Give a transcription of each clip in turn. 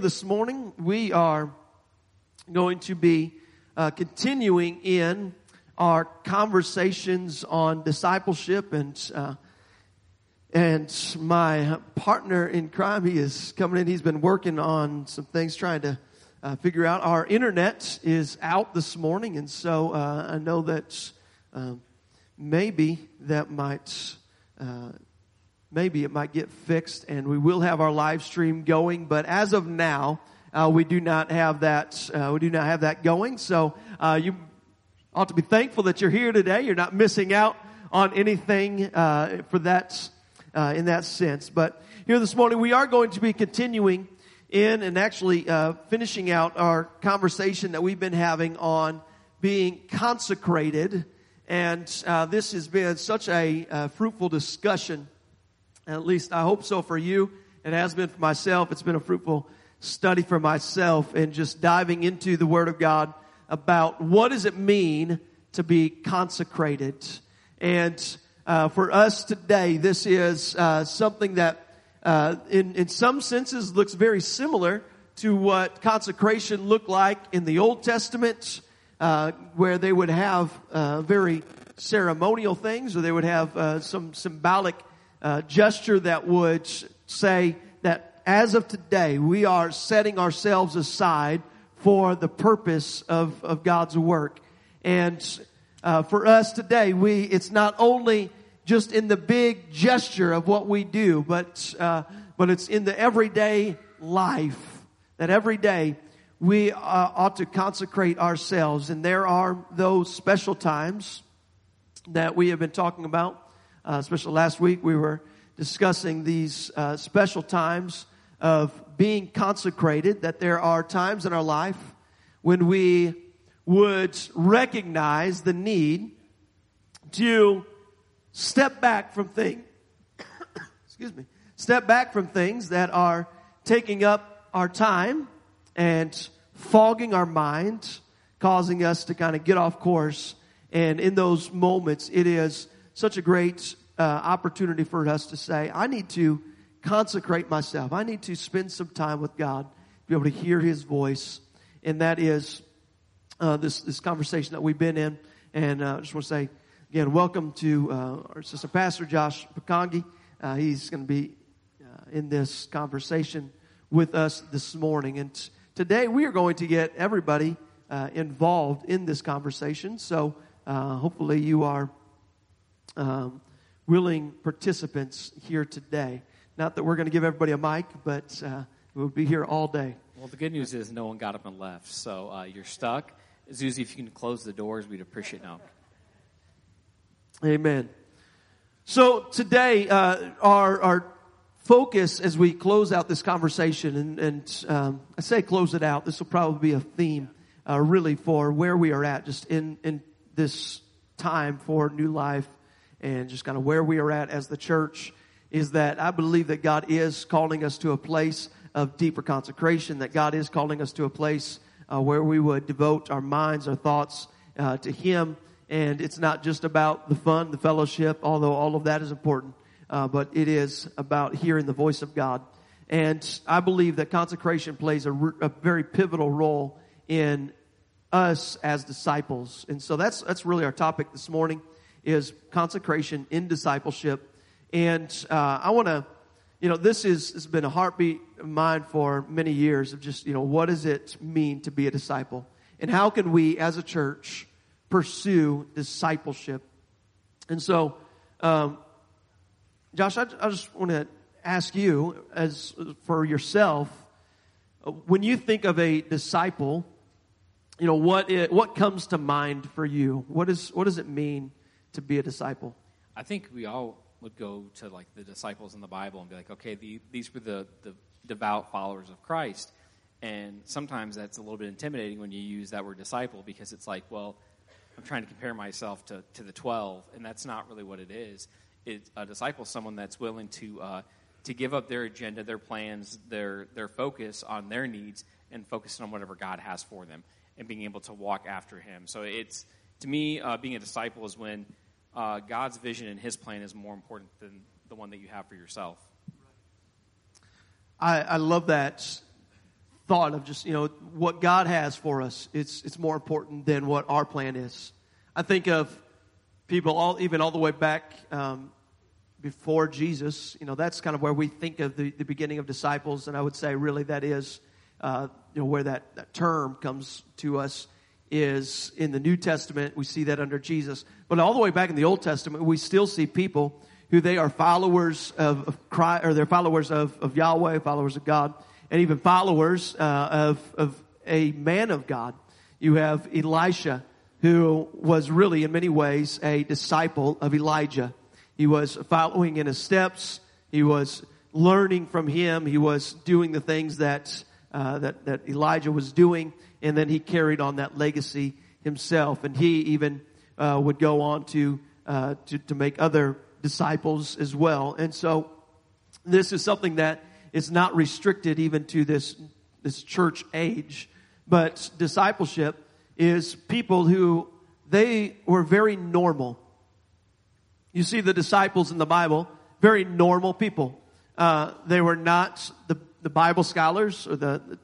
This morning, we are going to be uh, continuing in our conversations on discipleship, and uh, and my partner in crime, he is coming in. He's been working on some things, trying to uh, figure out. Our internet is out this morning, and so uh, I know that um, maybe that might uh, maybe it might get fixed and we will have our live stream going. But as of now, uh, we do not have that. Uh, we do not have that going. So uh, you ought to be thankful that you're here today. You're not missing out on anything uh, for that uh, in that sense. But here this morning, we are going to be continuing in and actually uh, finishing out our conversation that we've been having on being consecrated. And this has been such a fruitful discussion at least I hope so for you. It has been for myself. It's been a fruitful study for myself and just diving into the Word of God about what does it mean to be consecrated. And uh, for us today, this is uh, something that, uh, in in some senses, looks very similar to what consecration looked like in the Old Testament, uh, where they would have uh, very ceremonial things, or they would have uh, some symbolic uh, gesture that would say that as of today, we are setting ourselves aside for the purpose of, of God's work. And uh, for us today, we it's not only just in the big gesture of what we do, but uh, but it's in the everyday life that every day we uh, ought to consecrate ourselves. And there are those special times that we have been talking about uh, especially last week, we were discussing these uh, special times of being consecrated, that there are times in our life when we would recognize the need to step back from things, excuse me, step back from things that are taking up our time and fogging our mind, causing us to kind of get off course. And in those moments, it is such a great uh, opportunity for us to say, I need to consecrate myself. I need to spend some time with God, be able to hear His voice. And that is uh, this, this conversation that we've been in. And uh, I just want to say, again, welcome to uh, our sister pastor, Josh Pakongi. Uh, he's going to be uh, in this conversation with us this morning. And t- today we are going to get everybody involved in this conversation. So hopefully you are um, willing participants here today. Not that we're going to give everybody a mic, but uh, we'll be here all day. Well, the good news is no one got up and left, so uh, you're stuck. Zuzi, if you can close the doors, we'd appreciate it now. Amen. So today, uh, our our focus as we close out this conversation, and, and um, I say close it out. This will probably be a theme, uh, really, for where we are at, just in in this time for new life and just kind of where we are at as the church is that I believe that God is calling us to a place of deeper consecration, that God is calling us to a place uh, where we would devote our minds, our thoughts uh, to Him. And it's not just about the fun, the fellowship, although all of that is important, uh, but it is about hearing the voice of God. And I believe that consecration plays a, a very pivotal role in us as disciples. And so that's, that's really our topic this morning is consecration in discipleship. And uh, I want to, you know, this is has been a heartbeat of mine for many years of just, you know, what does it mean to be a disciple? And how can we as a church pursue discipleship? And so, um, Josh, I, I just want to ask you, as for yourself, when you think of a disciple, you know what it, what comes to mind for you? What is what does it mean to be a disciple? I think we all would go to like the disciples in the Bible and be like, okay, the, these were the, the devout followers of Christ. And sometimes that's a little bit intimidating when you use that word disciple because it's like, well, I'm trying to compare myself to, to the 12, and that's not really what it is. It, a disciple is someone that's willing to, uh, to give up their agenda, their plans, their, their focus on their needs, and focus on whatever God has for them and being able to walk after Him. So it's, to me, uh, being a disciple is when uh, God's vision and His plan is more important than the one that you have for yourself. I, I love that thought of just, you know, what God has for us. It's, it's more important than what our plan is. I think of people all, even all the way back um, before Jesus. You know, that's kind of where we think of the, the beginning of disciples. And I would say really that is, uh, you know, where that, that term comes to us is in the New Testament. We see that under Jesus. But all the way back in the Old Testament, we still see people who they are followers of, of Christ, or they're followers of, of Yahweh, followers of God, and even followers uh, of, of a man of God. You have Elisha, who was really in many ways a disciple of Elijah. He was following in his steps. He was learning from him. He was doing the things that, uh, that, that Elijah was doing. And then he carried on that legacy himself. And he even uh, would go on to, uh, to, to make other disciples as well. And so this is something that is not restricted even to this, this church age, but discipleship is people who they were very normal. You see the disciples in the Bible, very normal people. Uh, they were not the, the Bible scholars or the, the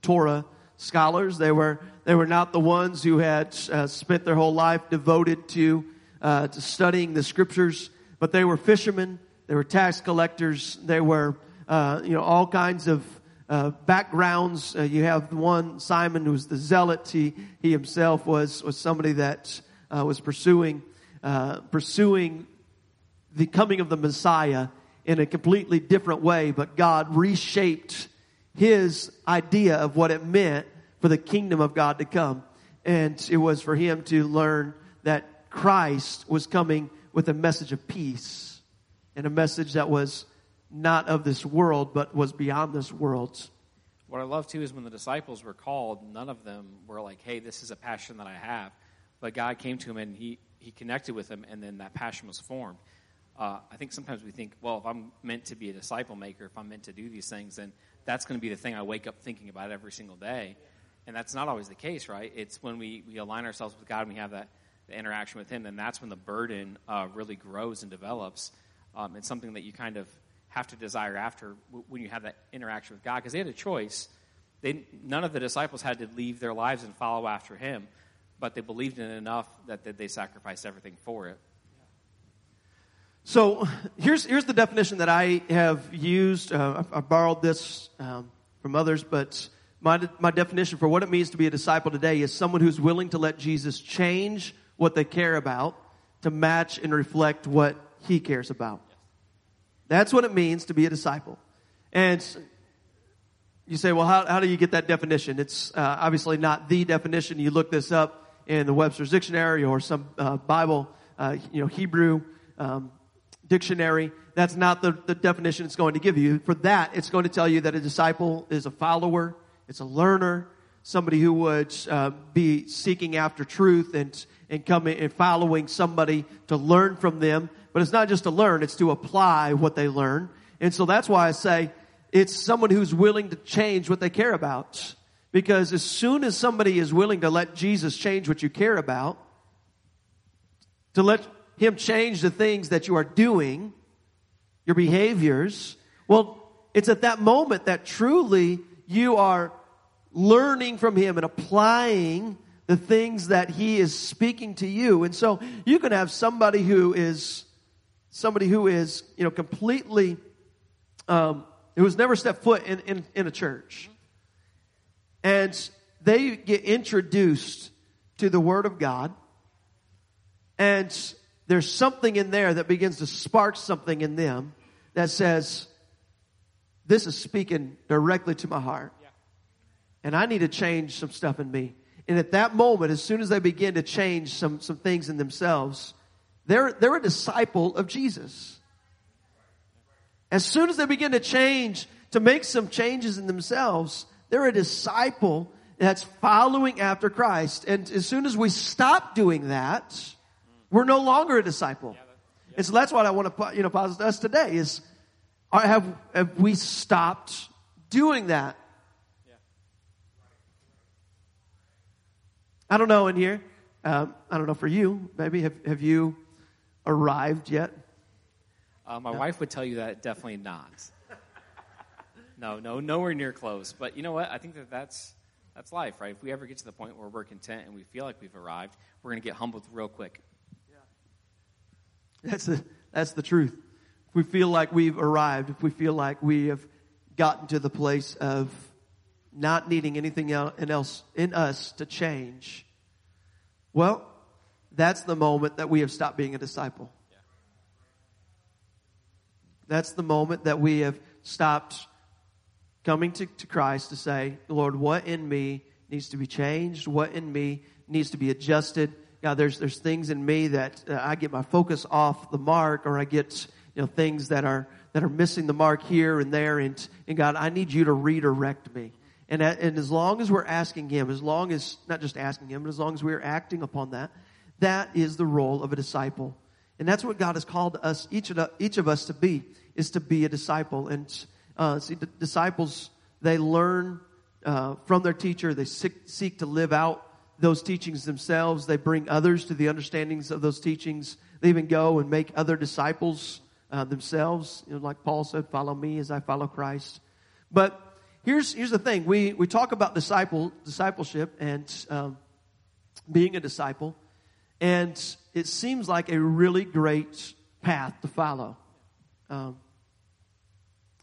Torah scholars. They were, they were not the ones who had uh, spent their whole life devoted to, uh, to studying the scriptures but they were fishermen, they were tax collectors, they were, uh, you know, all kinds of uh, backgrounds. Uh, you have one Simon who was the zealot. He he himself was was somebody that uh, was pursuing uh, pursuing the coming of the Messiah in a completely different way. But God reshaped his idea of what it meant for the kingdom of God to come, and it was for him to learn that Christ was coming with a message of peace and a message that was not of this world, but was beyond this world. What I love too is when the disciples were called, none of them were like, hey, this is a passion that I have. But God came to him and he, he connected with him, and then that passion was formed. Uh, I think sometimes we think, well, if I'm meant to be a disciple maker, if I'm meant to do these things, then that's going to be the thing I wake up thinking about every single day. And that's not always the case, right? It's when we, we align ourselves with God and we have that the interaction with Him, then that's when the burden uh, really grows and develops. Um, it's something that you kind of have to desire after w- when you have that interaction with God, because they had a choice. They, none of the disciples had to leave their lives and follow after Him, but they believed in it enough that, that they sacrificed everything for it. So here's here's the definition that I have used. Uh, I, I, borrowed this um, from others, but my my definition for what it means to be a disciple today is someone who's willing to let Jesus change what they care about to match and reflect what he cares about. That's what it means to be a disciple. And you say, well, how, how do you get that definition? It's uh, obviously not the definition. You look this up in the Webster's Dictionary or some uh, Bible, uh, you know, Hebrew um, dictionary. That's not the, the definition it's going to give you. For that, it's going to tell you that a disciple is a follower, it's a learner, somebody who would uh, be seeking after truth and and coming and following somebody to learn from them. But it's not just to learn, it's to apply what they learn. And so that's why I say it's someone who's willing to change what they care about. Because as soon as somebody is willing to let Jesus change what you care about, to let Him change the things that you are doing, your behaviors, well, it's at that moment that truly you are learning from Him and applying the things that he is speaking to you. And so you can have somebody who is somebody who is, you know, completely um, who has never stepped foot in, in, in a church. And they get introduced to the Word of God. And there's something in there that begins to spark something in them that says, This is speaking directly to my heart. And I need to change some stuff in me. And at that moment, as soon as they begin to change some, some things in themselves, they're, they're a disciple of Jesus. As soon as they begin to change, to make some changes in themselves, they're a disciple that's following after Christ. And as soon as we stop doing that, we're no longer a disciple. And so that's what I want to, you know, posit us today is, have, have we stopped doing that? I don't know in here. Um, I don't know for you. Maybe have have you arrived yet? Uh, my no. wife would tell you that definitely not. No, no, nowhere near close. But you know what? I think that that's that's life, right? If we ever get to the point where we're content and we feel like we've arrived, we're going to get humbled real quick. That's the, that's the truth. If we feel like we've arrived, if we feel like we have gotten to the place of not needing anything else in us to change, well, that's the moment that we have stopped being a disciple. That's the moment that we have stopped coming to, to Christ to say, Lord, what in me needs to be changed? What in me needs to be adjusted? God, there's, there's things in me that uh, I get my focus off the mark or I get, you know, things that are, that are missing the mark here and there. And, and God, I need you to redirect me. And, and as long as we're asking Him, as long as, not just asking Him, but as long as we're acting upon that, that is the role of a disciple. And that's what God has called us, each of, each of us to be, is to be a disciple. And uh, see, the disciples, they learn uh, from their teacher. They seek, seek to live out those teachings themselves. They bring others to the understandings of those teachings. They even go and make other disciples uh, themselves. You know, like Paul said, follow me as I follow Christ. But here's, here's the thing. We, we talk about disciple, discipleship and um, being a disciple. And it seems like a really great path to follow. Um,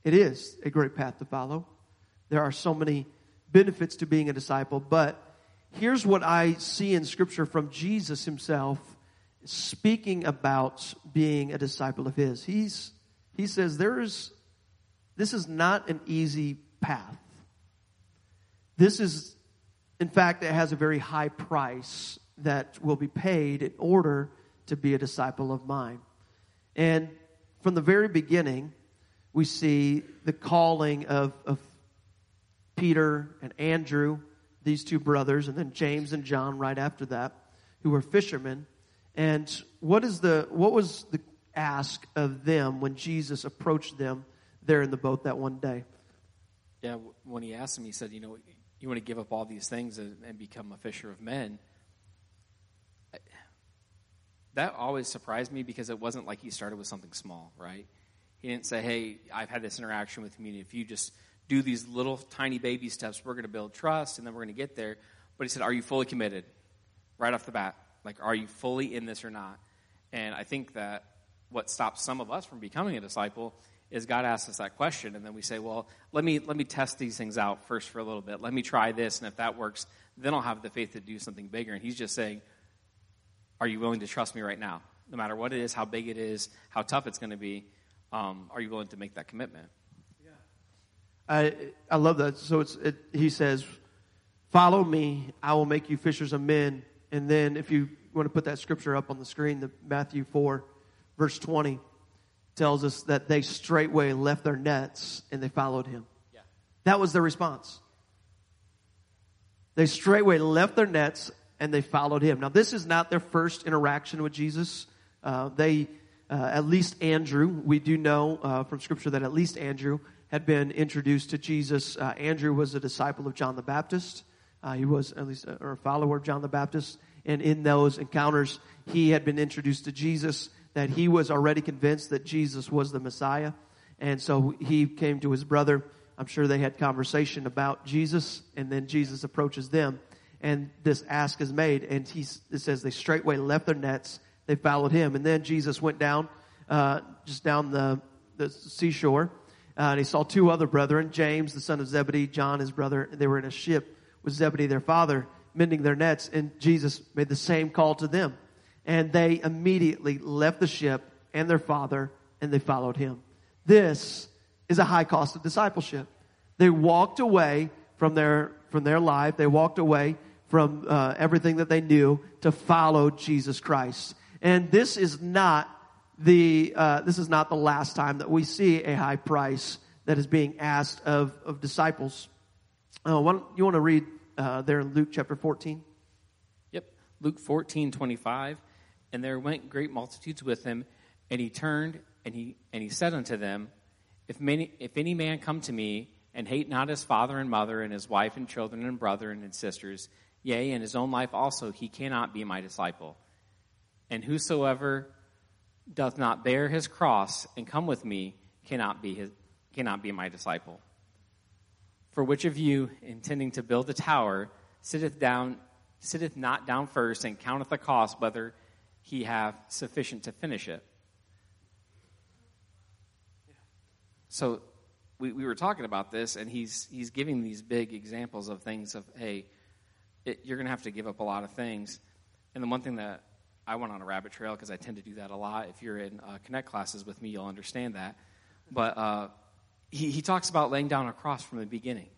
it is a great path to follow. There are so many benefits to being a disciple, but here's what I see in Scripture from Jesus himself speaking about being a disciple of his. He's, he says, there is, this is not an easy path. This is, in fact, it has a very high price that will be paid in order to be a disciple of mine. And from the very beginning, we see the calling of, of Peter and Andrew, these two brothers, and then James and John right after that, who were fishermen. And what is the what was the ask of them when Jesus approached them there in the boat that one day? Yeah, when he asked them, he said, "You know, you want to give up all these things and, and become a fisher of men." That always surprised me because it wasn't like he started with something small, right? He didn't say, hey, I've had this interaction with community. If you just do these little tiny baby steps, we're going to build trust and then we're going to get there. But he said, are you fully committed? Right off the bat. Like, are you fully in this or not? And I think that what stops some of us from becoming a disciple is God asks us that question, and then we say, "Well, let me let me test these things out first for a little bit. Let me try this, and if that works, then I'll have the faith to do something bigger." And He's just saying, "Are you willing to trust me right now, no matter what it is, how big it is, how tough it's going to be? um, are you willing to make that commitment? I, I love that. So it's, it, he says, follow me, I will make you fishers of men. And then if you want to put that scripture up on the screen, the Matthew 4, verse 20, tells us that they straightway left their nets and they followed him. Yeah. That was their response. They straightway left their nets and they followed him. Now, this is not their first interaction with Jesus. Uh, they uh, at least Andrew, we do know uh, from Scripture that at least Andrew had been introduced to Jesus. Uh, Andrew was a disciple of John the Baptist. Uh, he was at least a, or a follower of John the Baptist. And in those encounters, he had been introduced to Jesus, that he was already convinced that Jesus was the Messiah. And so he came to his brother. I'm sure they had conversation about Jesus, and then Jesus approaches them, and this ask is made. And he it says they straightway left their nets they followed him. And then Jesus went down, uh, just down the, the seashore, uh, and he saw two other brethren, James, the son of Zebedee, John, his brother. They were in a ship with Zebedee, their father, mending their nets, and Jesus made the same call to them. And they immediately left the ship and their father, and they followed him. This is a high cost of discipleship. They walked away from their, from their life. They walked away from uh, everything that they knew to follow Jesus Christ. And this is not the, uh, this is not the last time that we see a high price that is being asked of, of disciples. Uh, why you want to read uh, there in Luke chapter 14? Yep. Luke 14, 25. And there went great multitudes with him, and he turned and he, and he said unto them, if, many, if any man come to me and hate not his father and mother and his wife and children and brethren and sisters, yea, and his own life also, he cannot be my disciple. And whosoever doth not bear his cross and come with me cannot be his, cannot be my disciple. For which of you, intending to build a tower, sitteth down, sitteth not down first, and counteth the cost whether he have sufficient to finish it? So we, we were talking about this, and he's he's giving these big examples of things of hey, it, you're going to have to give up a lot of things. And the one thing that I went on a rabbit trail because I tend to do that a lot. If you're in uh, Connect classes with me, you'll understand that. But uh, he, he talks about laying down a cross from the beginning.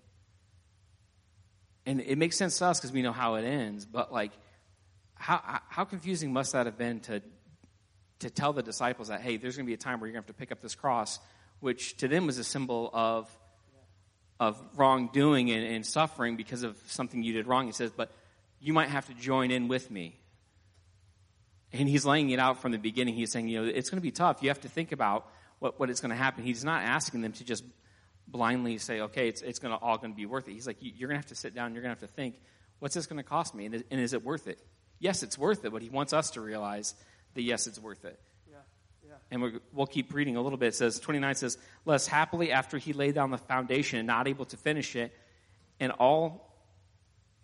And it makes sense to us because we know how it ends. But, like, how, how confusing must that have been to, to tell the disciples that, hey, there's going to be a time where you're going to have to pick up this cross, which to them was a symbol of, of wrongdoing and, and suffering because of something you did wrong. He says, but you might have to join in with me and he's laying it out from the beginning. He's saying, you know, it's going to be tough. You have to think about what, what is going to happen. He's not asking them to just blindly say, okay, it's, it's going to all going to be worth it. He's like, you're going to have to sit down. You're going to have to think, what's this going to cost me? And is, and is, it worth it? Yes, it's worth it, but he wants us to realize that yes, it's worth it. Yeah, yeah. And we will keep reading a little bit. It says, 29 says, less happily after he laid down the foundation and not able to finish it, and all,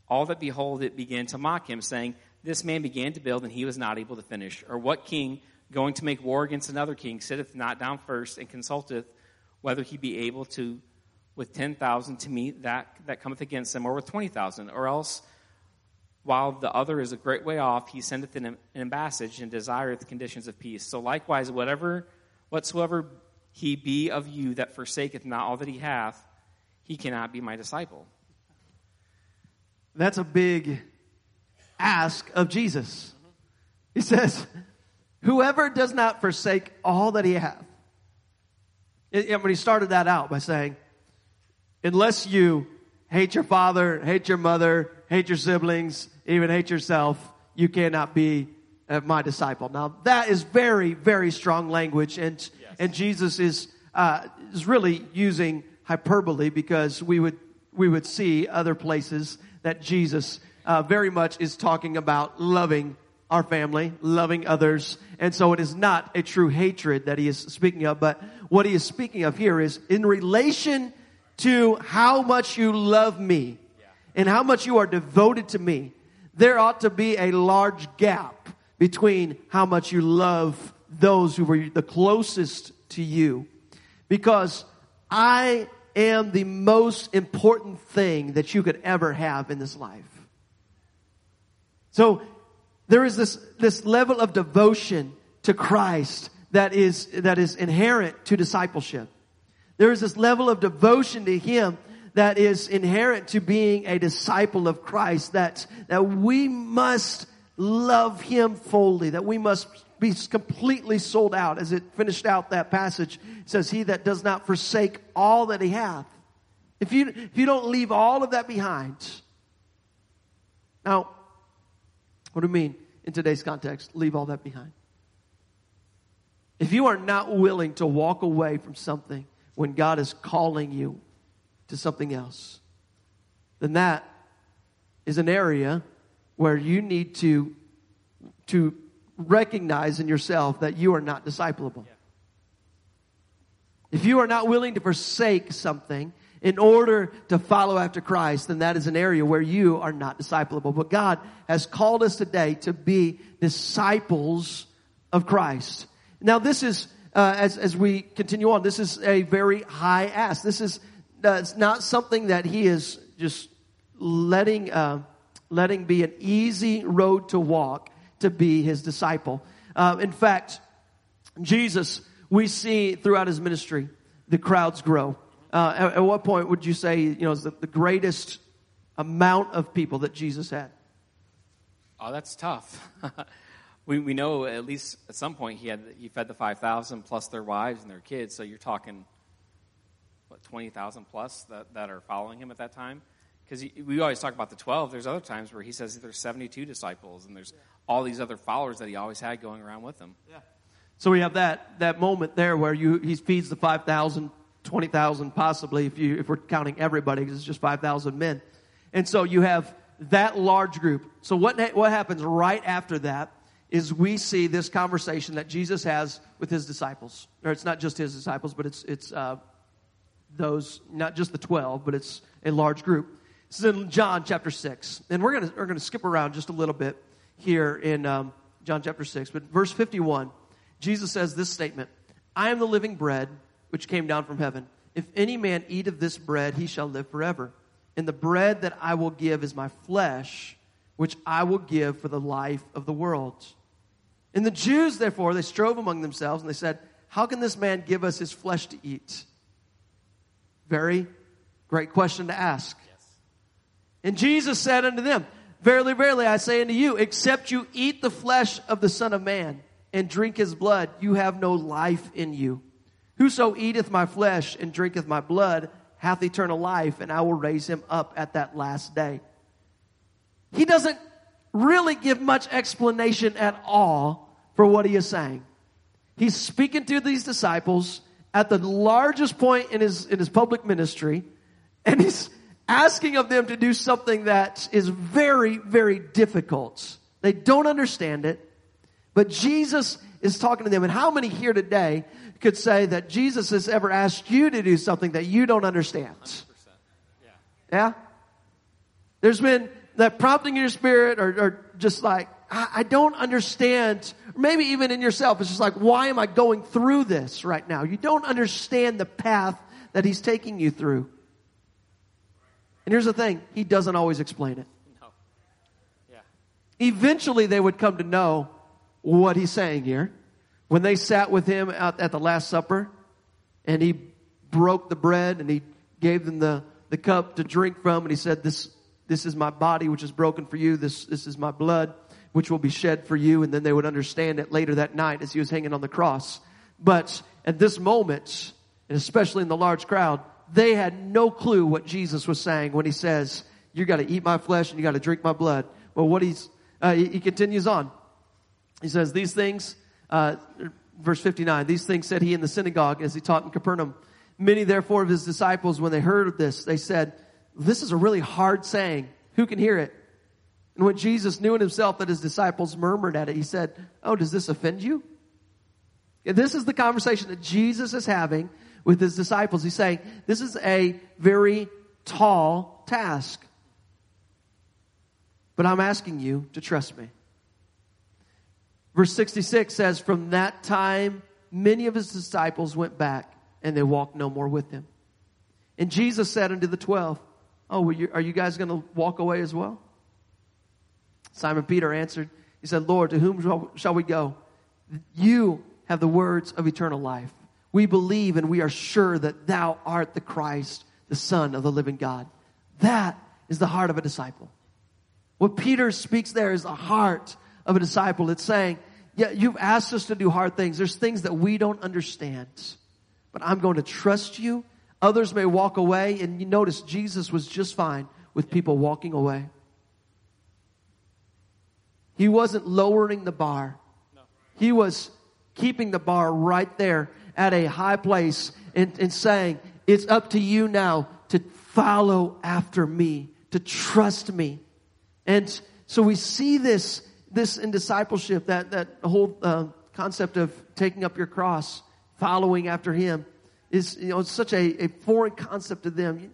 all that behold it began to mock him, saying, this man began to build and he was not able to finish? Or what king, going to make war against another king, sitteth not down first and consulteth whether he be able to, with 10,000 to meet that that cometh against him, or with 20,000? Or else, while the other is a great way off, he sendeth an, an ambassage and desireth conditions of peace. So likewise, whatever, whatsoever he be of you that forsaketh not all that he hath, he cannot be my disciple. That's a big ask of Jesus. He says, Whoever does not forsake all that he hath. And when he started that out by saying, Unless you hate your father, hate your mother, hate your siblings, even hate yourself, you cannot be uh, my disciple. Now that is very, very strong language, and yes. and Jesus is uh, is really using hyperbole because we would we would see other places that Jesus uh, very much is talking about loving our family, loving others. And so it is not a true hatred that he is speaking of, but what he is speaking of here is in relation to how much you love me and how much you are devoted to me, there ought to be a large gap between how much you love those who were the closest to you. Because I am the most important thing that you could ever have in this life. So there is this, this level of devotion to Christ that is, that is inherent to discipleship. There is this level of devotion to Him that is inherent to being a disciple of Christ, that, that we must love Him fully, that we must be completely sold out. As it finished out that passage, says, He that does not forsake all that He hath. If you, if you don't leave all of that behind. Now, what do you mean in today's context? Leave all that behind. If you are not willing to walk away from something when God is calling you to something else, then that is an area where you need to, to recognize in yourself that you are not discipleable. If you are not willing to forsake something, in order to follow after Christ, then that is an area where you are not discipleable. But God has called us today to be disciples of Christ. Now this is, uh, as, as we continue on, this is a very high ask. This is, uh, it's not something that he is just letting, uh, letting be an easy road to walk to be his disciple. Uh, in fact, Jesus, we see throughout his ministry, the crowds grow. Uh, at, at, what point would you say, you know, is the, the greatest amount of people that Jesus had? Oh, that's tough. we, we know at least at some point he had he fed the 5,000 plus their wives and their kids. So you're talking, what, 20,000 plus that, that are following him at that time? Because we always talk about the 12. There's other times where he says there's 72 disciples and there's all these other followers that he always had going around with him. Yeah. So we have that, that moment there where you, he feeds the 5,000 20,000 possibly if you if we're counting everybody because it's just 5,000 men. And so you have that large group. So what what happens right after that is we see this conversation that Jesus has with his disciples. Or it's not just his disciples, but it's it's uh, those, not just the 12, but it's a large group. This is in John chapter 6. And we're going to we're gonna skip around just a little bit here in um, John chapter 6. But verse 51, Jesus says this statement I am the living bread which came down from heaven. If any man eat of this bread, he shall live forever. And the bread that I will give is my flesh, which I will give for the life of the world. And the Jews, therefore, they strove among themselves and they said, How can this man give us his flesh to eat? Very great question to ask. Yes. And Jesus said unto them, Verily, verily, I say unto you, except you eat the flesh of the Son of Man and drink his blood, you have no life in you. Whoso eateth my flesh and drinketh my blood hath eternal life, and I will raise him up at that last day. He doesn't really give much explanation at all for what he is saying. He's speaking to these disciples at the largest point in his, in his public ministry, and he's asking of them to do something that is very, very difficult. They don't understand it, but Jesus is talking to them. And how many here today could say that Jesus has ever asked you to do something that you don't understand? Yeah. yeah? There's been that prompting in your spirit or, or just like, I, I don't understand. Maybe even in yourself, it's just like, why am I going through this right now? You don't understand the path that he's taking you through. And here's the thing, he doesn't always explain it. No. Yeah. Eventually they would come to know what he's saying here. When they sat with him out at the Last Supper and he broke the bread and he gave them the, the cup to drink from and he said, this, this is my body which is broken for you. This, this is my blood which will be shed for you. And then they would understand it later that night as he was hanging on the cross. But at this moment, and especially in the large crowd, they had no clue what Jesus was saying when he says, you got to eat my flesh and you got to drink my blood. Well, what he's, uh, he, he, continues on. He says, these things, uh, verse 59, these things said he in the synagogue as he taught in Capernaum. Many therefore of his disciples, when they heard of this, they said, this is a really hard saying. Who can hear it? And when Jesus knew in himself that his disciples murmured at it, he said, Oh, does this offend you? And this is the conversation that Jesus is having with his disciples. He's saying, this is a very tall task. But I'm asking you to trust me. Verse 66 says, From that time, many of his disciples went back and they walked no more with him. And Jesus said unto the twelve, Oh, you, are you guys going to walk away as well? Simon Peter answered, He said, Lord, to whom shall we go? You have the words of eternal life. We believe and we are sure that thou art the Christ, the Son of the living God. That is the heart of a disciple. What Peter speaks there is the heart of a disciple. It's saying, yeah, you've asked us to do hard things. There's things that we don't understand, but I'm going to trust you. Others may walk away, and you notice Jesus was just fine with people walking away. He wasn't lowering the bar. He was keeping the bar right there at a high place and, and saying, it's up to you now to follow after me, to trust me. And so we see this, this in discipleship, that, that whole uh, concept of taking up your cross, following after him is, you know, such a, a foreign concept to them. You,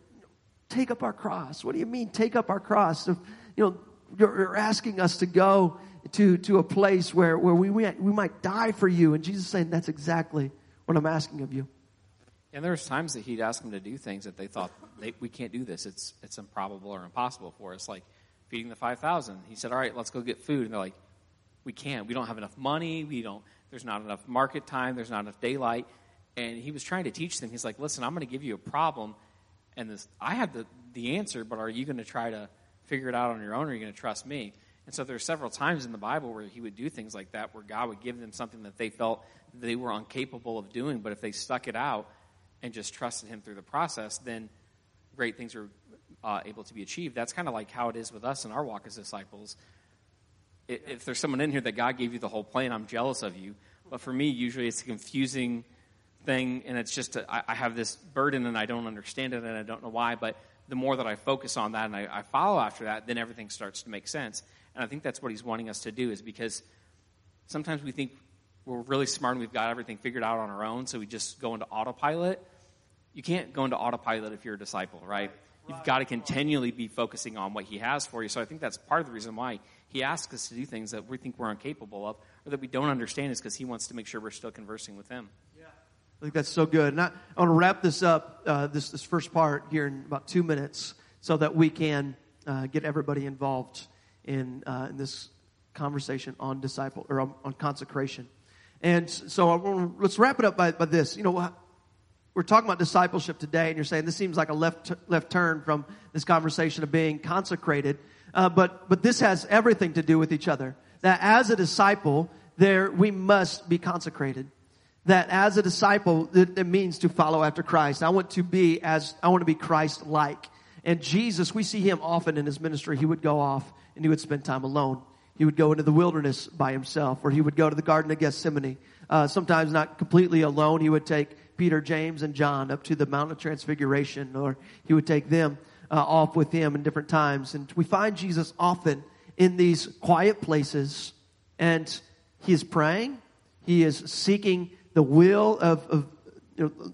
take up our cross. What do you mean take up our cross? You know, you're, you're asking us to go to, to a place where, where we, we might die for you. And Jesus saying, that's exactly what I'm asking of you. And there was times that he'd ask them to do things that they thought they, we can't do this. It's it's improbable or impossible for us. Like feeding the five thousand. He said, "All right, let's go get food." And they're like, "We can't. We don't have enough money. We don't. There's not enough market time. There's not enough daylight." And he was trying to teach them. He's like, "Listen, I'm going to give you a problem, and this I have the the answer, but are you going to try to figure it out on your own, or are you going to trust me?" And so there are several times in the Bible where he would do things like that, where God would give them something that they felt they were incapable of doing, but if they stuck it out and just trusted him through the process, then great things are uh, able to be achieved. That's kind of like how it is with us in our walk as disciples. If there's someone in here that God gave you the whole plan, I'm jealous of you. But for me, usually it's a confusing thing, and it's just a, I have this burden and I don't understand it and I don't know why. But the more that I focus on that and I, I follow after that, then everything starts to make sense. And I think that's what he's wanting us to do is because sometimes we think we're really smart and we've got everything figured out on our own, so we just go into autopilot. you can't go into autopilot if you're a disciple, right? You've got to continually be focusing on what he has for you. So I think that's part of the reason why he asks us to do things that we think we're incapable of or that we don't understand is because he wants to make sure we're still conversing with him. Yeah. I think that's so good. And I, I want to wrap this up, uh, this, this first part here in about two minutes so that we can uh, get everybody involved in, uh, in this conversation on disciple or on, on consecration. And so wanna, let's wrap it up by, by this. You know, we're talking about discipleship today, and you're saying this seems like a left left turn from this conversation of being consecrated. Uh, but but this has everything to do with each other. That as a disciple, there we must be consecrated. That as a disciple, it, it means to follow after Christ. I want to be as I want to be Christ like. And Jesus, we see him often in his ministry. He would go off and he would spend time alone. He would go into the wilderness by himself, or he would go to the Garden of Gethsemane. Uh, sometimes not completely alone. He would take Peter, James, and John up to the Mount of Transfiguration, or he would take them uh, off with him in different times. And we find Jesus often in these quiet places, and he is praying. He is seeking the will of, of you know,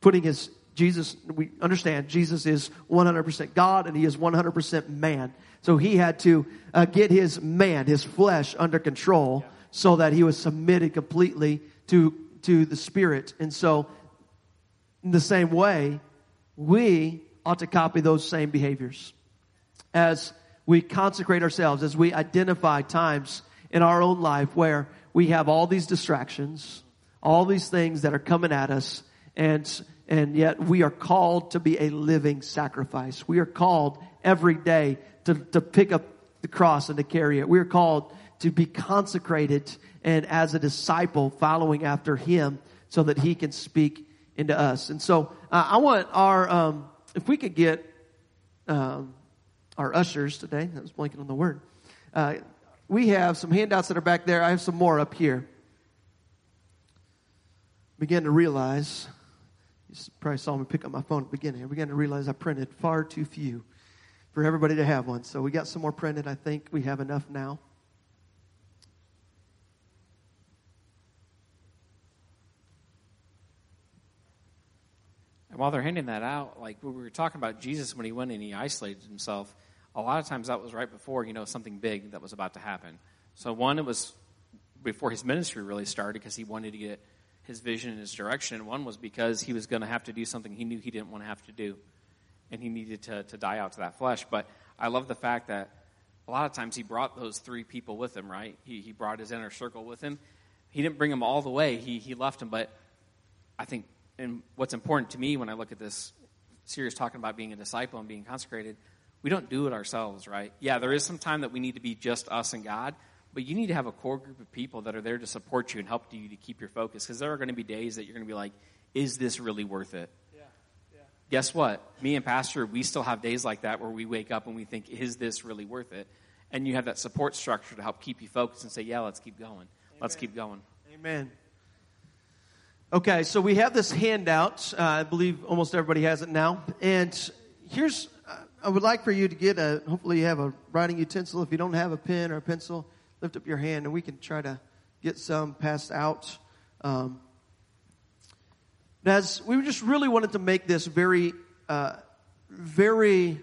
putting his Jesus. We understand Jesus is 100% God, and he is 100% man. So he had to uh, get his man, his flesh, under control, so that he was submitted completely to to the Spirit. And so, in the same way, we ought to copy those same behaviors. As we consecrate ourselves, as we identify times in our own life where we have all these distractions, all these things that are coming at us, and, and yet we are called to be a living sacrifice. We are called every day to, to pick up the cross and to carry it. We are called to be consecrated and as a disciple following after him so that he can speak into us. And so uh, I want our, um, if we could get um, our ushers today, I was blanking on the word. Uh, we have some handouts that are back there. I have some more up here. Began to realize, you probably saw me pick up my phone at the beginning. I began to realize I printed far too few for everybody to have one. So we got some more printed. I think we have enough now. And while they're handing that out, like we were talking about Jesus when he went and he isolated himself, a lot of times that was right before, you know, something big that was about to happen. So one, it was before his ministry really started because he wanted to get his vision and his direction. And one was because he was going to have to do something he knew he didn't want to have to do. And he needed to, to die out to that flesh. But I love the fact that a lot of times he brought those three people with him, right? He, he brought his inner circle with him. He didn't bring them all the way. He, he left them, but I think and what's important to me when I look at this series talking about being a disciple and being consecrated, we don't do it ourselves, right? Yeah, there is some time that we need to be just us and God, but you need to have a core group of people that are there to support you and help you to keep your focus because there are going to be days that you're going to be like, is this really worth it? Yeah, yeah. Guess what? Me and Pastor, we still have days like that where we wake up and we think, is this really worth it? And you have that support structure to help keep you focused and say, yeah, let's keep going. Amen. Let's keep going. Amen. Okay, so we have this handout. Uh, I believe almost everybody has it now. And here's, uh, I would like for you to get a, hopefully you have a writing utensil. If you don't have a pen or a pencil, lift up your hand and we can try to get some passed out. Um, as we just really wanted to make this very, uh, very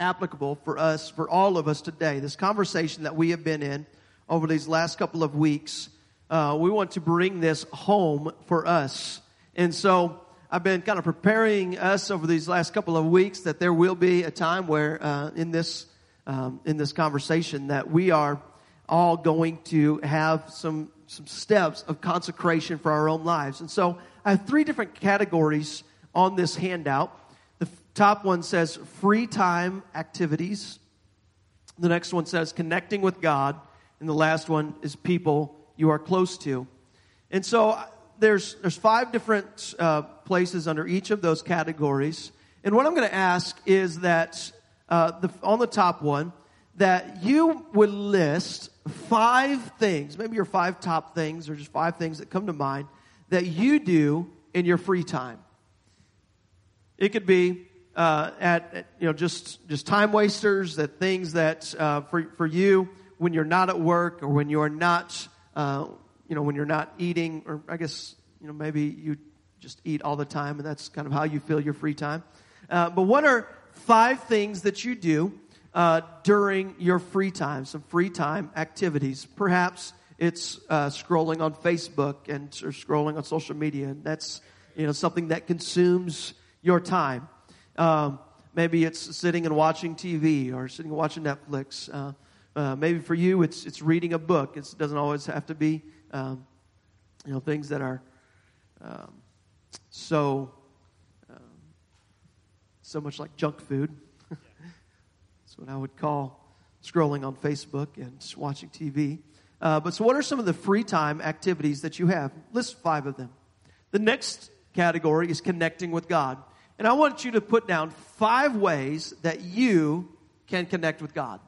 applicable for us, for all of us today. This conversation that we have been in over these last couple of weeks uh, we want to bring this home for us. And so I've been kind of preparing us over these last couple of weeks that there will be a time where uh, in this um, in this conversation that we are all going to have some some steps of consecration for our own lives. And so I have three different categories on this handout. The top one says free time activities. The next one says connecting with God. And the last one is people you are close to. And so uh, there's, there's five different uh, places under each of those categories. And what I'm going to ask is that uh, the, on the top one, that you would list five things, maybe your five top things or just five things that come to mind that you do in your free time. It could be uh, at, at, you know just just time wasters, that things that uh, for for you when you're not at work or when you're not uh, you know, when you're not eating, or I guess, you know, maybe you just eat all the time, and that's kind of how you fill your free time. Uh, but what are five things that you do uh, during your free time? Some free time activities. Perhaps it's uh, scrolling on Facebook and or scrolling on social media, and that's you know something that consumes your time. Um, maybe it's sitting and watching TV or sitting and watching Netflix. Uh, maybe for you, it's it's reading a book. It's, it doesn't always have to be um, you know things that are um, so um, so much like junk food. That's what I would call scrolling on Facebook and watching TV. Uh, but so, what are some of the free time activities that you have? List five of them. The next category is connecting with God. And I want you to put down five ways that you can connect with God.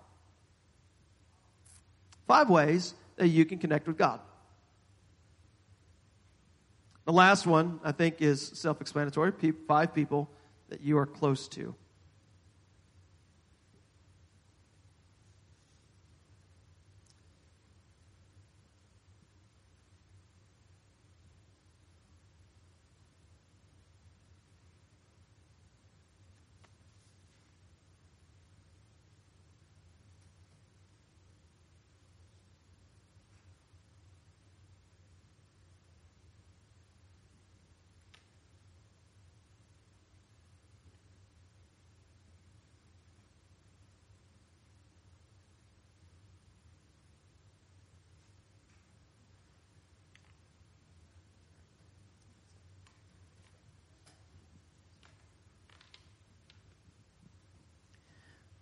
Five ways that you can connect with God. The last one, I think, is self explanatory. Five people that you are close to.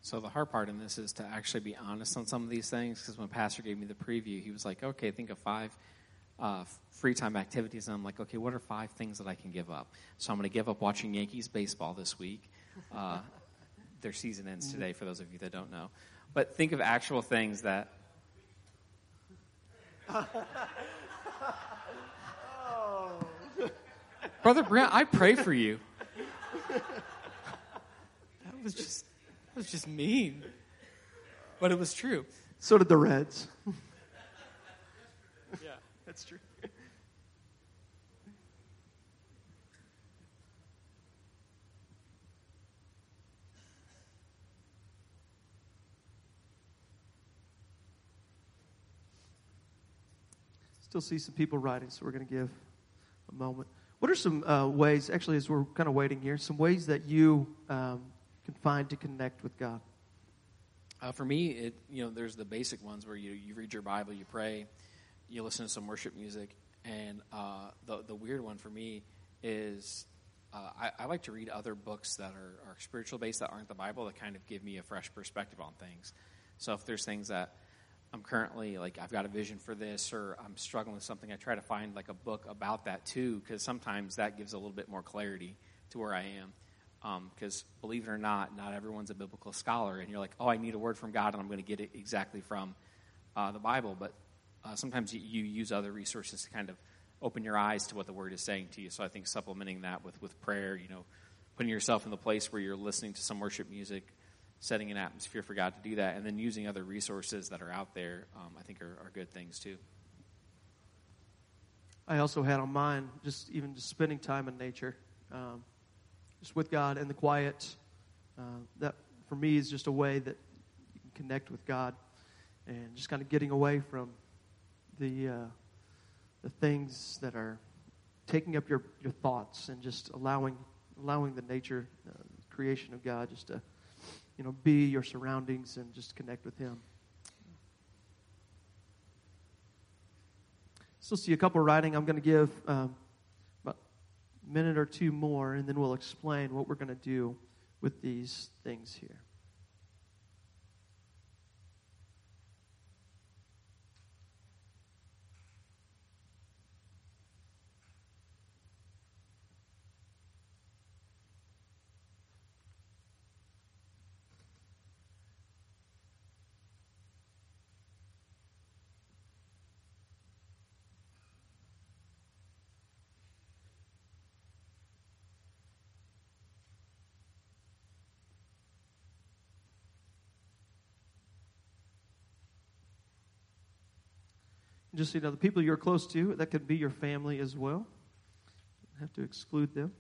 So the hard part in this is to actually be honest on some of these things. Because when Pastor gave me the preview, he was like, "Okay, think of five uh, free time activities." And I'm like, "Okay, what are five things that I can give up?" So I'm going to give up watching Yankees baseball this week. Uh, their season ends today, for those of you that don't know. But think of actual things that. Brother Brent, I pray for you. That was just was just mean. But it was true. So did the Reds. yeah, that's true. Still see some people writing, so we're going to give a moment. What are some uh, ways, actually, as we're kind of waiting here, some ways that you um, can find to connect with God? Uh, for me, it you know, there's the basic ones where you you read your Bible, you pray, you listen to some worship music, and uh, the the weird one for me is uh, I, I, like to read other books that are, are spiritual based that aren't the Bible that kind of give me a fresh perspective on things. So if there's things that I'm currently like I've got a vision for this or I'm struggling with something, I try to find like a book about that too because sometimes that gives a little bit more clarity to where I am because um, believe it or not, not everyone's a biblical scholar, and you're like, oh, I need a word from God, and I'm going to get it exactly from uh, the Bible. But uh, sometimes you, you, use other resources to kind of open your eyes to what the Word is saying to you. So I think supplementing that with with prayer, you know, putting yourself in the place where you're listening to some worship music, setting an atmosphere for God to do that, and then using other resources that are out there, um, I think are, are good things too. I also had on mine just even just spending time in nature. Um, just with God and the quiet. Uh, that for me is just a way that you can connect with God and just kind of getting away from the uh, the things that are taking up your, your thoughts and just allowing allowing the nature uh, creation of God just to you know be your surroundings and just connect with Him. Still see a couple writing. I'm going to give. Um, minute or two more, and then we'll explain what we're going to do with these things here. Just you know, the people you're close to, that could be your family as well. Have to exclude them.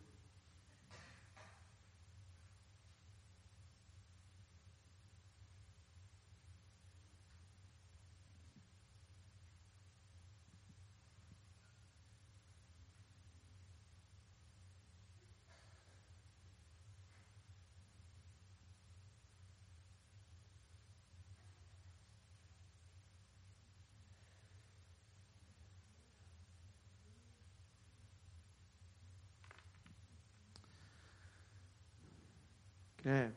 Okay.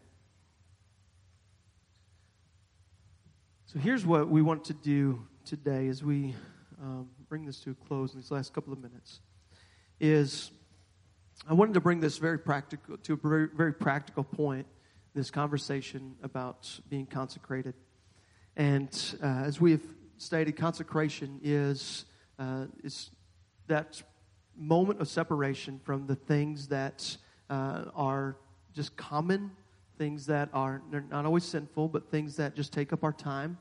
So here's what we want to do today as we um, bring this to a close in these last couple of minutes. Is I wanted to bring this very practical to a very, very practical point. This conversation about being consecrated, and uh, as we have stated, consecration is uh, is that moment of separation from the things that uh, are just common things that are not always sinful, but things that just take up our time,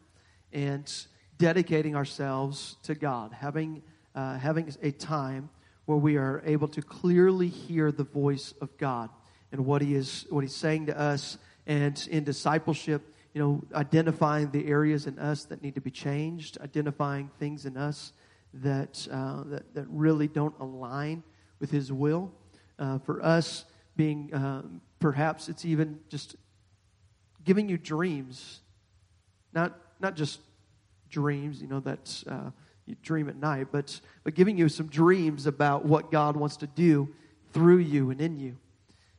and dedicating ourselves to God, having, uh, having a time where we are able to clearly hear the voice of God and what He is, what He's saying to us, and in discipleship, you know, identifying the areas in us that need to be changed, identifying things in us that uh, that, that really don't align with His will. Uh, for us, being um, Perhaps it's even just giving you dreams, not, not just dreams, you know, that's uh, you dream at night, but, but giving you some dreams about what God wants to do through you and in you.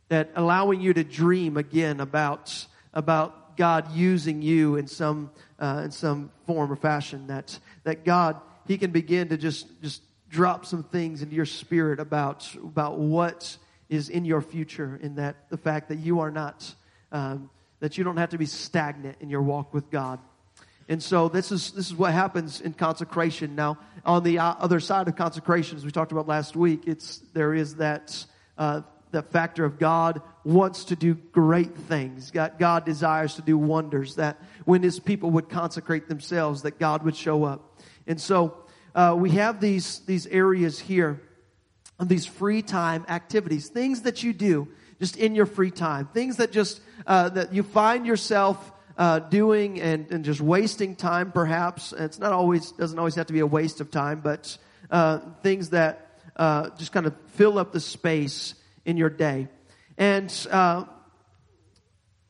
That allowing you to dream again about, about God using you in some, uh, in some form or fashion. That, that God, He can begin to just, just drop some things into your spirit about, about what is in your future, in that the fact that you are not, um, that you don't have to be stagnant in your walk with God. And so this is this is what happens in consecration. Now, on the other side of consecration, as we talked about last week, it's there is that uh, that factor of God wants to do great things. God, God desires to do wonders. That when His people would consecrate themselves, that God would show up. And so uh, we have these these areas here these free time activities, things that you do just in your free time, things that just uh, that you find yourself uh, doing and, and just wasting time. Perhaps it's not always doesn't always have to be a waste of time, but uh, things that uh, just kind of fill up the space in your day. And uh,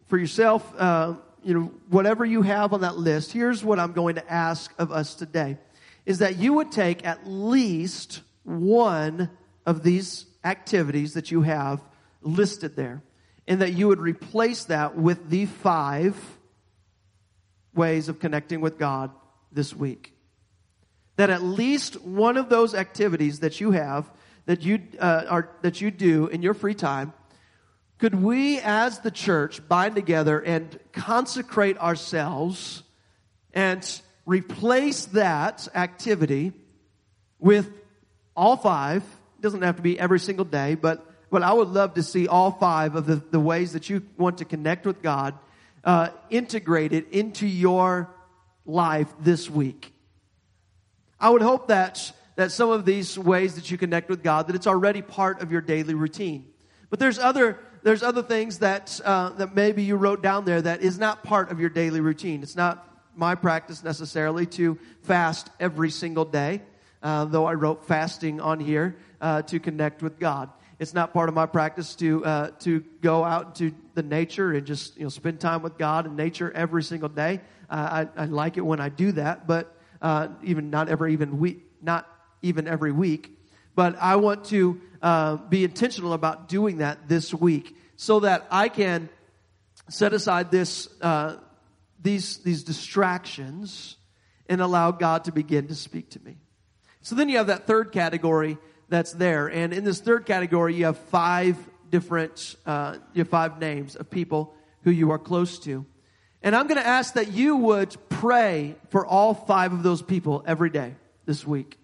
for yourself, uh, you know, whatever you have on that list, here's what I'm going to ask of us today: is that you would take at least one of these activities that you have listed there, and that you would replace that with the five ways of connecting with God this week. That at least one of those activities that you have, that you, uh, are, that you do in your free time, could we as the church bind together and consecrate ourselves and replace that activity with all five doesn't have to be every single day, but, but I would love to see all five of the, the ways that you want to connect with God uh, integrated into your life this week. I would hope that, that some of these ways that you connect with God, that it's already part of your daily routine. But there's other, there's other things that, uh, that maybe you wrote down there that is not part of your daily routine. It's not my practice necessarily to fast every single day, uh, though I wrote fasting on here uh, to connect with God. It's not part of my practice to uh, to go out into the nature and just you know spend time with God and nature every single day. I, I, like it when I do that, but uh, even not every even week, not even every week. But I want to uh, be intentional about doing that this week so that I can set aside this uh, these these distractions and allow God to begin to speak to me. So then you have that third category that's there. And in this third category, you have five different, uh, you have five names of people who you are close to. And I'm going to ask that you would pray for all five of those people every day this week.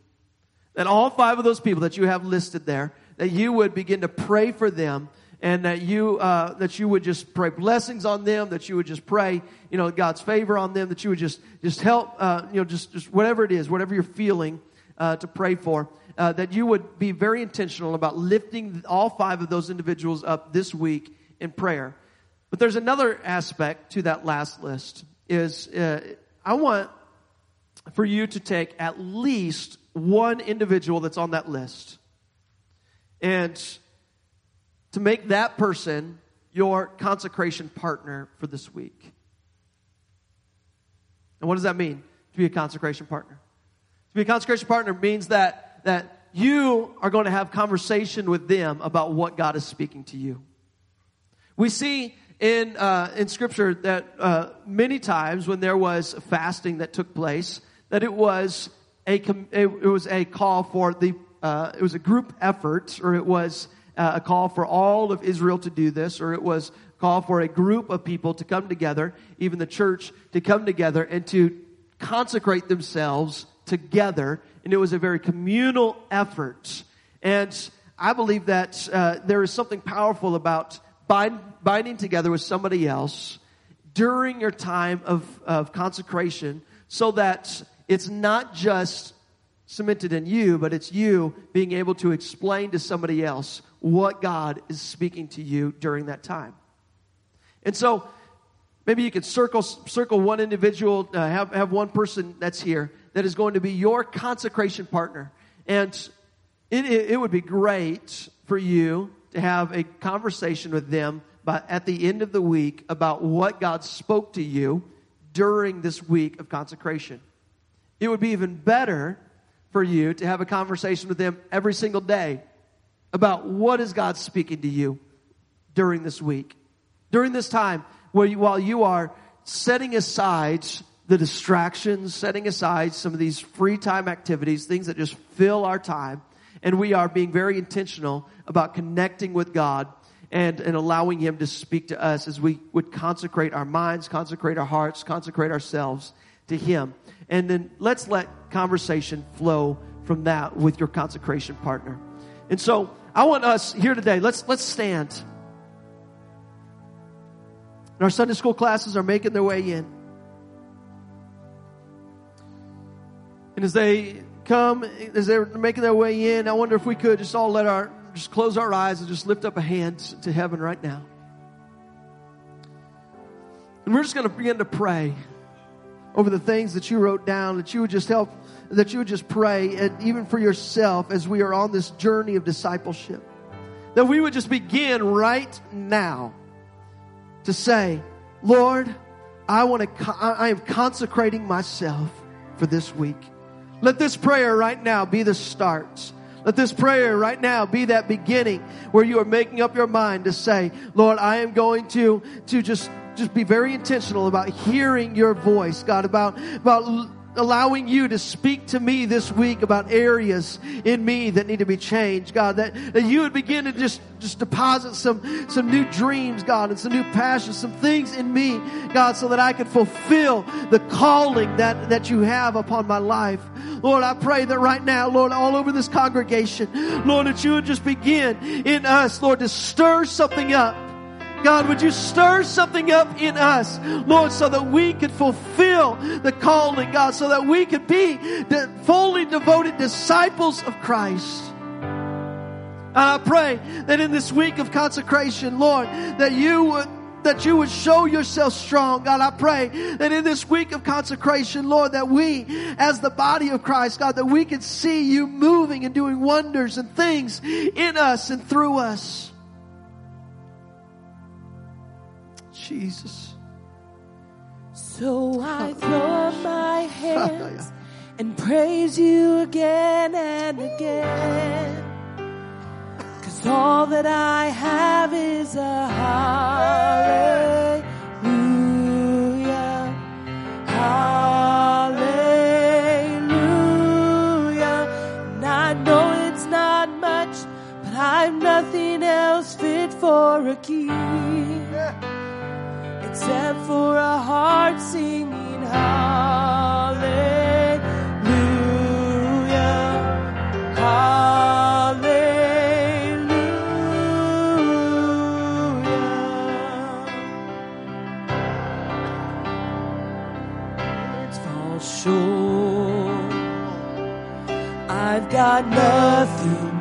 That all five of those people that you have listed there, that you would begin to pray for them and that you uh, that you would just pray blessings on them, that you would just pray, you know, God's favor on them, that you would just just help, uh, you know, just just whatever it is, whatever you're feeling uh, to pray for, uh, that you would be very intentional about lifting all five of those individuals up this week in prayer. But there's another aspect to that last list is uh, I want for you to take at least one individual that's on that list and to make that person your consecration partner for this week. And what does that mean to be a consecration partner? To be a consecration partner means that, that you are going to have conversation with them about what God is speaking to you. We see in, uh, in scripture that uh, many times when there was fasting that took place, that it was a, it was a call for the, uh, it was a group effort, or it was uh, a call for all of Israel to do this, or it was a call for a group of people to come together, even the church to come together and to consecrate themselves together. And it was a very communal effort. And I believe that uh, there is something powerful about bind, binding together with somebody else during your time of, of consecration so that it's not just cemented in you, but it's you being able to explain to somebody else what God is speaking to you during that time. And so maybe you could circle, circle one individual, uh, have, have one person that's here that is going to be your consecration partner. And it, it, it would be great for you to have a conversation with them by, at the end of the week about what God spoke to you during this week of consecration. It would be even better for you to have a conversation with them every single day about what is God speaking to you during this week. During this time where you, while you are setting aside the distractions, setting aside some of these free time activities, things that just fill our time, and we are being very intentional about connecting with God and, and allowing Him to speak to us as we would consecrate our minds, consecrate our hearts, consecrate ourselves to Him. And then let's let conversation flow from that with your consecration partner. And so I want us here today, let's, let's stand. And our Sunday school classes are making their way in. And as they come, as they're making their way in, I wonder if we could just all let our, just close our eyes and just lift up a hand to heaven right now. And we're just going to begin to pray over the things that you wrote down, that you would just help, that you would just pray, and even for yourself as we are on this journey of discipleship. That we would just begin right now to say, Lord, I want to, I am consecrating myself for this week. Let this prayer right now be the start. Let this prayer right now be that beginning where you are making up your mind to say, Lord, I am going to, to just just be very intentional about hearing your voice, God, about, about allowing you to speak to me this week about areas in me that need to be changed, God, that, that you would begin to just, just deposit some, some new dreams, God, and some new passions, some things in me, God, so that I could fulfill the calling that, that you have upon my life. Lord, I pray that right now, Lord, all over this congregation, Lord, that you would just begin in us, Lord, to stir something up God, would you stir something up in us, Lord, so that we could fulfill the calling, God, so that we could be fully devoted disciples of Christ. And I pray that in this week of consecration, Lord, that you would that you would show yourself strong. God, I pray that in this week of consecration, Lord, that we, as the body of Christ, God, that we could see you moving and doing wonders and things in us and through us. Jesus. So I throw up my hands and praise you again and again. Cause all that I have is a hallelujah. Hallelujah. And I know it's not much, but I'm nothing else fit for a king except for a heart singing hallelujah. Hallelujah. Words fall short. I've got nothing